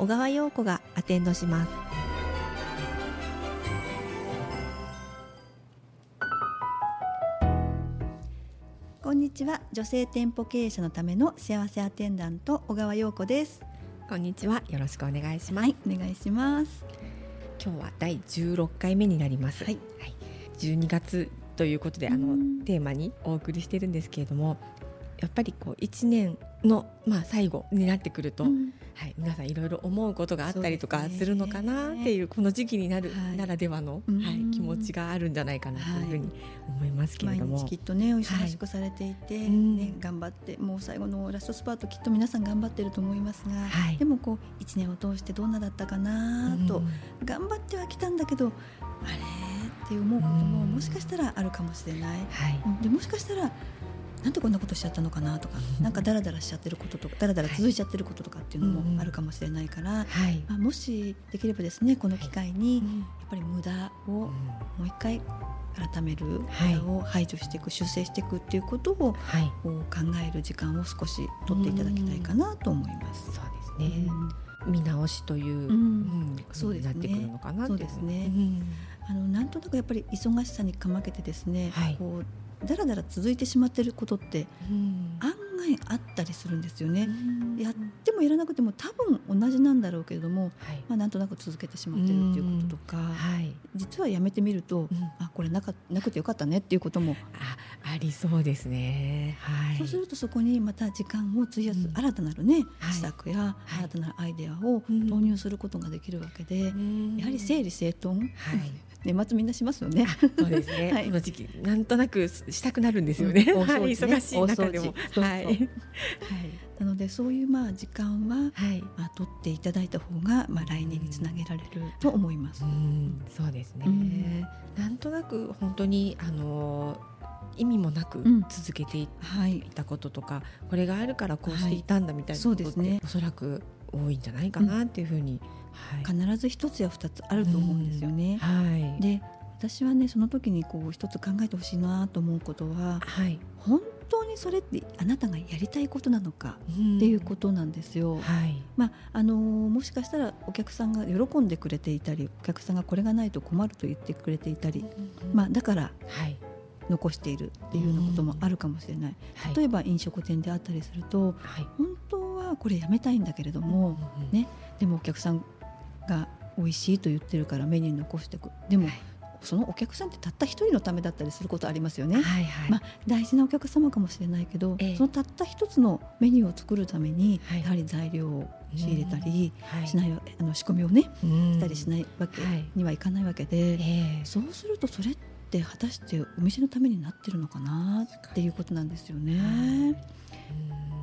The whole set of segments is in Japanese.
小川陽子がアテンドします。こんにちは。女性店舗経営者のための幸せアテンダント小川陽子です。こんにちは。よろしくお願いします、はいお願いします。今日は第16回目になります。はい、12月ということであのうん。テーマにお送りしてるんですけれども、やっぱりこう1年のまあ最後になってくると、うん。はい皆さんいろいろ思うことがあったりとかするのかなっていうこの時期になるはい。ならではの、うん。はい気持ちがあるんじゃないかなというふうに思いますけれ毎ども。日きっとねお忙しくされていて、うん。ね、頑張ってもう最後のラストスパートきっと皆さん頑張ってると思いますが、はい。でもこう1年を通してどんなだったかなと、うん。頑張ってはきたんだけどあれ？って思うこともうんもしかしたらあるかもしれない、はい。うん。でもしかしたらなんでこんなことしちゃったのかなとかなんかダラダラしちゃってることとかダラダラ続いちゃってることとかっていうのはいもあるかもしれないから、はい。まあ、もしできればですねこの機会にやっうんぱり無駄をもう一回改める、はい。を排除していく修正していくっていうことをはい。こう考える時間を少し取っていただきたいかなと思います。そうですね、見直しという、うん。うんそうですね。なってくるのかなってそうですね。ん。あのなんとなくやっぱり忙しさにかまけてですね、はい。こうだらだら続いてしまっていることってうん。案外あったりするんですよね。うん。やってもやらなくても多分同じなんだろうけれども、はい。まあ、なんとなく続けてしまってるっていうこととか、はい、実はやめてみると、うん。あこれなかなくてよかったねっていうことも、あありそうですね。はい。そうするとそこにまた時間を費やすうん。新たなるね、はい。施策やはい。新たなるアイデアをうん。導入することができるわけで、うん。やはり整理整頓、はい。年末みんなしますよね。そうですね。はいこの時期なんとなくしたくなるんですよね。うんね忙しい中でも。そうそうはい。はい。なのでそういうまあ時間は、はい。まあ、取っていただいた方が、まあ、来年につなげられると思います。うん、そうですね。うんなんとなく本当にあの意味もなくうん続けていはい、たこととか、これがあるからこうしていたんだみたいなことって、そうですねおそらく多いんじゃないかなっていうふうに、はい。必ず一つや二つあると思うんですよね。はい。で私はねその時にこう一つ考えてほしいなと思うことははい。本当にそれってあなたがやりたいことなのかっっていうことなんですよ。はい。まああのーもしかしたらお客さんが喜んでくれていたりお客さんがこれがないと困ると言ってくれていたり、まあ、だからはい。残しているっていうようなこともあるかもしれない、はい。例えば飲食店であったりするとはい。本当はこれやめたいんだけれども、ね。でもお客さんが美味しいと言ってるからメニューに残していく。でも、はい。そのお客さんってたった一人のためだったりすることありますよね。はいはい。まあ、大事なお客様かもしれないけど、ええ。そのたった一つのメニューを作るために、はい。やはり材料を仕入れたりはい。しないわ、あの仕込みをねうん。したりしないわけはい。にはいかないわけで、ええ。そうするとそれって果たしてお店のためになってるのかなっていうことなんですよね。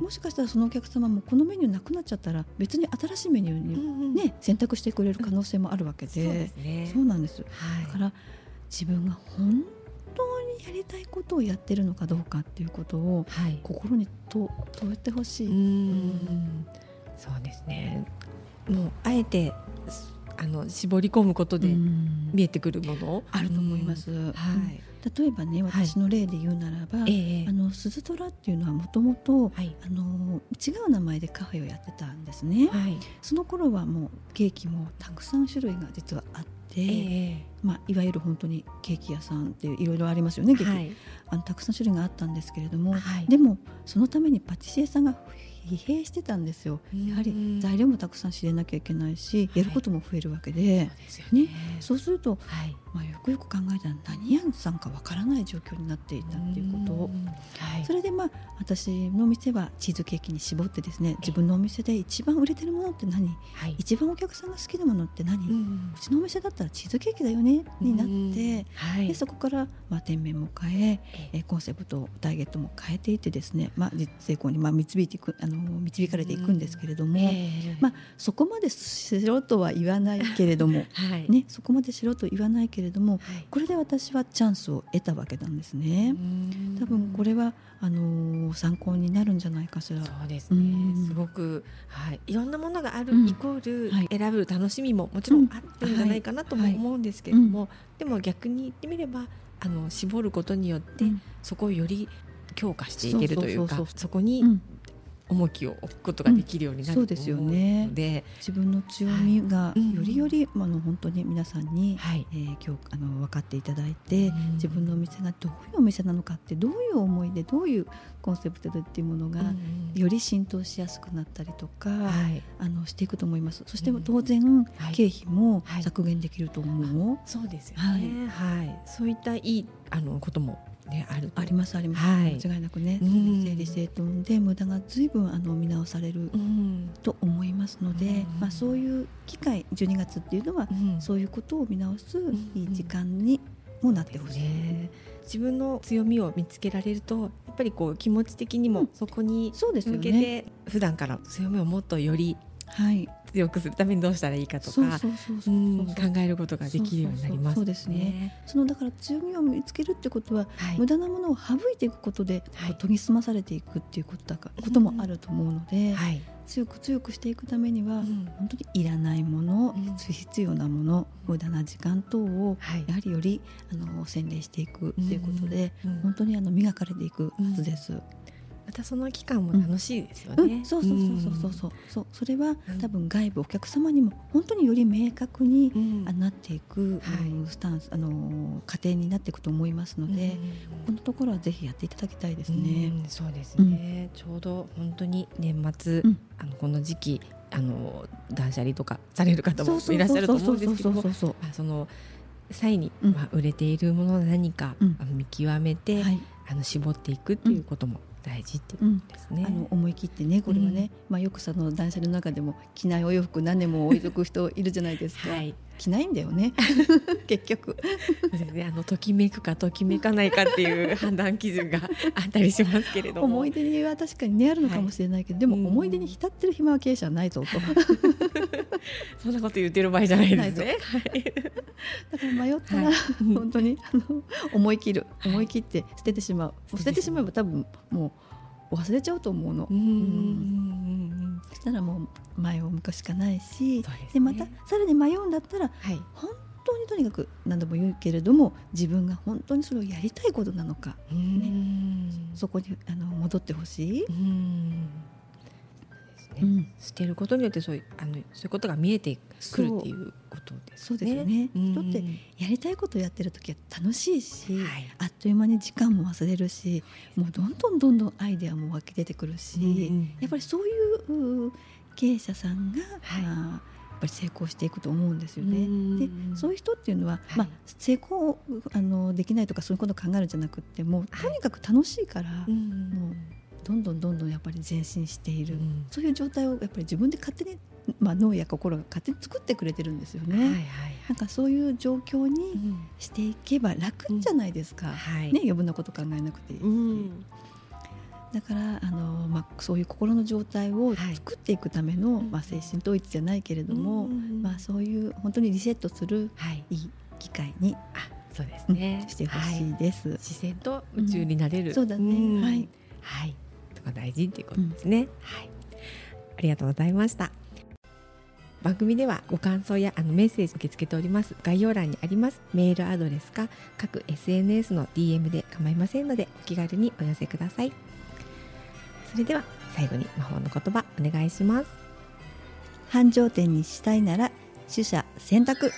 もしかしたらそのお客様もこのメニューなくなっちゃったら別に新しいメニューに、うんね、選択してくれる可能性もあるわけで、そうですね。そうなんです。はいだから自分が本当にやりたいことをやってるのかどうかっていうことをはい。心にと問えてほしい。うんそうですね。もうあえてすあの絞り込むことでうん見えてくるものあると思います。うんうんはい。例えばねはい私の例で言うならば、ええあの鈴虎っていうのはもともと違う名前でカフェをやってたんですね。はい。その頃はもうケーキもたくさん種類が実はあって、ええまあ、いわゆる本当にケーキ屋さんっていういろいろありますよね、はい。あのたくさん種類があったんですけれども、はい。でもそのためにパティシエさんが疲弊してたんですよ。うん。やはり材料もたくさん知れなきゃいけないし、はい。やることも増えるわけで。そう、ですよね。ね。そうするとはい。まあ、よくよく考えたら何屋さんかわからない状況になっていたっていうこと。を、はい、それでまあ私の店はチーズケーキに絞ってですね自分のお店で一番売れてるものって何？はい、一番お客さんが好きなものって何、ううんちのお店だったらチーズケーキだよねになって、うんはい。でそこから、まあ、店名も変えええ。ーコンセプトターゲットも変えていってですね、まあ、実成功にまあ導いていくあの導かれていくんですけれども、ええまあ、そこまでしろとは言わないけれども、はい、ね、そこまでしろと言わないけれどもはい、これで私はチャンスを得たわけなんですね。多分これはあのー参考になるんじゃないかしら。そうですね。うん。すごく、はい、いろんなものがある、うん。イコール、はい。選ぶ楽しみももちろんあるんじゃないかなともはい。思うんですけれども、でも逆に言ってみればあの絞ることによって、うん。そこをより強化していけるというかそこにうん重きを置くことができるようになるとうんそうですよね。ので、自分の強みがうん。よりより、まああの本当に皆さんに、はい、えー今日あの分かっていただいて、うん。自分のお店がどういうお店なのかってどういう思いでどういうコンセプトでっていうものが、うんより浸透しやすくなったりとか、はい、あのしていくと思います。そしてうん。当然、はい。経費もはい。削減できると思う、そうですよね、はい。そういったいいあのことも、ね、あると。ありますあります、はい。間違いなくね、うん。整理整頓で無駄が随分あの見直されるうん。と思いますので、うん。まあ、そういう機会12月っていうのは、うん。そういうことを見直すん。いい時間にもなってほしい。ね。自分の強みを見つけられるとやっぱりこう気持ち的にもうん。そこにそうですよ向けね。て普段から強みをもっとよりはい。強くする。ためにどうしたらいいかとか考えることができるようになりますそうですね。そのだから強みを見つけるってことは、はい。無駄なものを省いていくことで、はい。研ぎ澄まされていくっていうことだかこともあると思うので、はい。強く強くしていくためには、うん。本当にいらないもの、うん。不必要なもの無駄な時間等をはい。やはりよりあの洗練していくっていうことで、うん本当にあの磨かれていくはずです。またその期間も楽しいですようん。ね。そうそうそうそうそう。そうそれはうん。多分外部お客様にも本当により明確に、うん。あなっていく、はい。うんスタンスあの過程になっていくと思いますので、このところはぜひやっていただきたいですね。うんそうですね、ちょうど本当に年末、うん。あのこの時期あの断捨離とかされる方もいらっしゃると思うんですけどあその際に、うん。まあ、売れているものは何か、うん。あの見極めて、はい、あの絞っていくっていうことも大事っていううんことですね。あの思い切ってねこれはね、まあよくその断捨離の中でも着ないお洋服何年も置いとく人いるじゃないですか。はい、着ないんだよね 結局。あのときめくかときめかないかっていう判断基準があったりしますけれども。思い出には確かにねあるのかもしれないけど、でもうん思い出に浸ってる暇は経営者はないぞと。そんなこと言ってる場合じゃないですね。だから迷ったら、はい。本当にあの思い切るはい。思い切って捨ててしまう、捨ててしまえば多分もう忘れちゃうと思うの、うんうんうんそしたらもう前を向くしかないしですね。でまたさらに迷うんだったらはい。本当にとにかく何度も言うけれども自分が本当にそれをやりたいことなのかうん。そこにあの戻ってほしい、うんねうん。捨てることによってそういうあのそういうことが見えてくるっていうことですそうですよね。うん。人ってやりたいことをやってる時は楽しいし、はい。あっという間に時間も忘れるしもうどんどんどんどんアイデアも湧き出てくるし、うんやっぱりそういうう経営者さんが、はい。あーやっぱり成功していくと思うんですよね。うんでそういう人っていうのは、はい。まあ、成功あのできないとかそういうことを考えるんじゃなくってもうはい。とにかく楽しいから、うん。もうどんどんどんどんやっぱり前進している、うん。そういう状態をやっぱり自分で勝手に、まあ、脳や心が勝手に作ってくれてるんですよね。はいはいなんかそういう状況うにん。していけば楽じゃないですか。はい。ね、余分なこと考えなくていいし、うん。だからあの、まあ、そういう心の状態をはい。作っていくための、うん。まあ、精神統一じゃないけれども、うんまあ、そういう本当にリセットするはい。いい機会に、あそうですうんね。してほしはいいです。自然と夢中になれる、そうだね、ん。はい、大事っていうことですね、はい、ありがとうございました。番組ではご感想やあのメッセージ受け付けております。概要欄にあります。メールアドレスか各 SNS の DM で構いませんのでお気軽にお寄せください。それでは最後に魔法の言葉お願いします。繁盛店にしたいなら取捨選択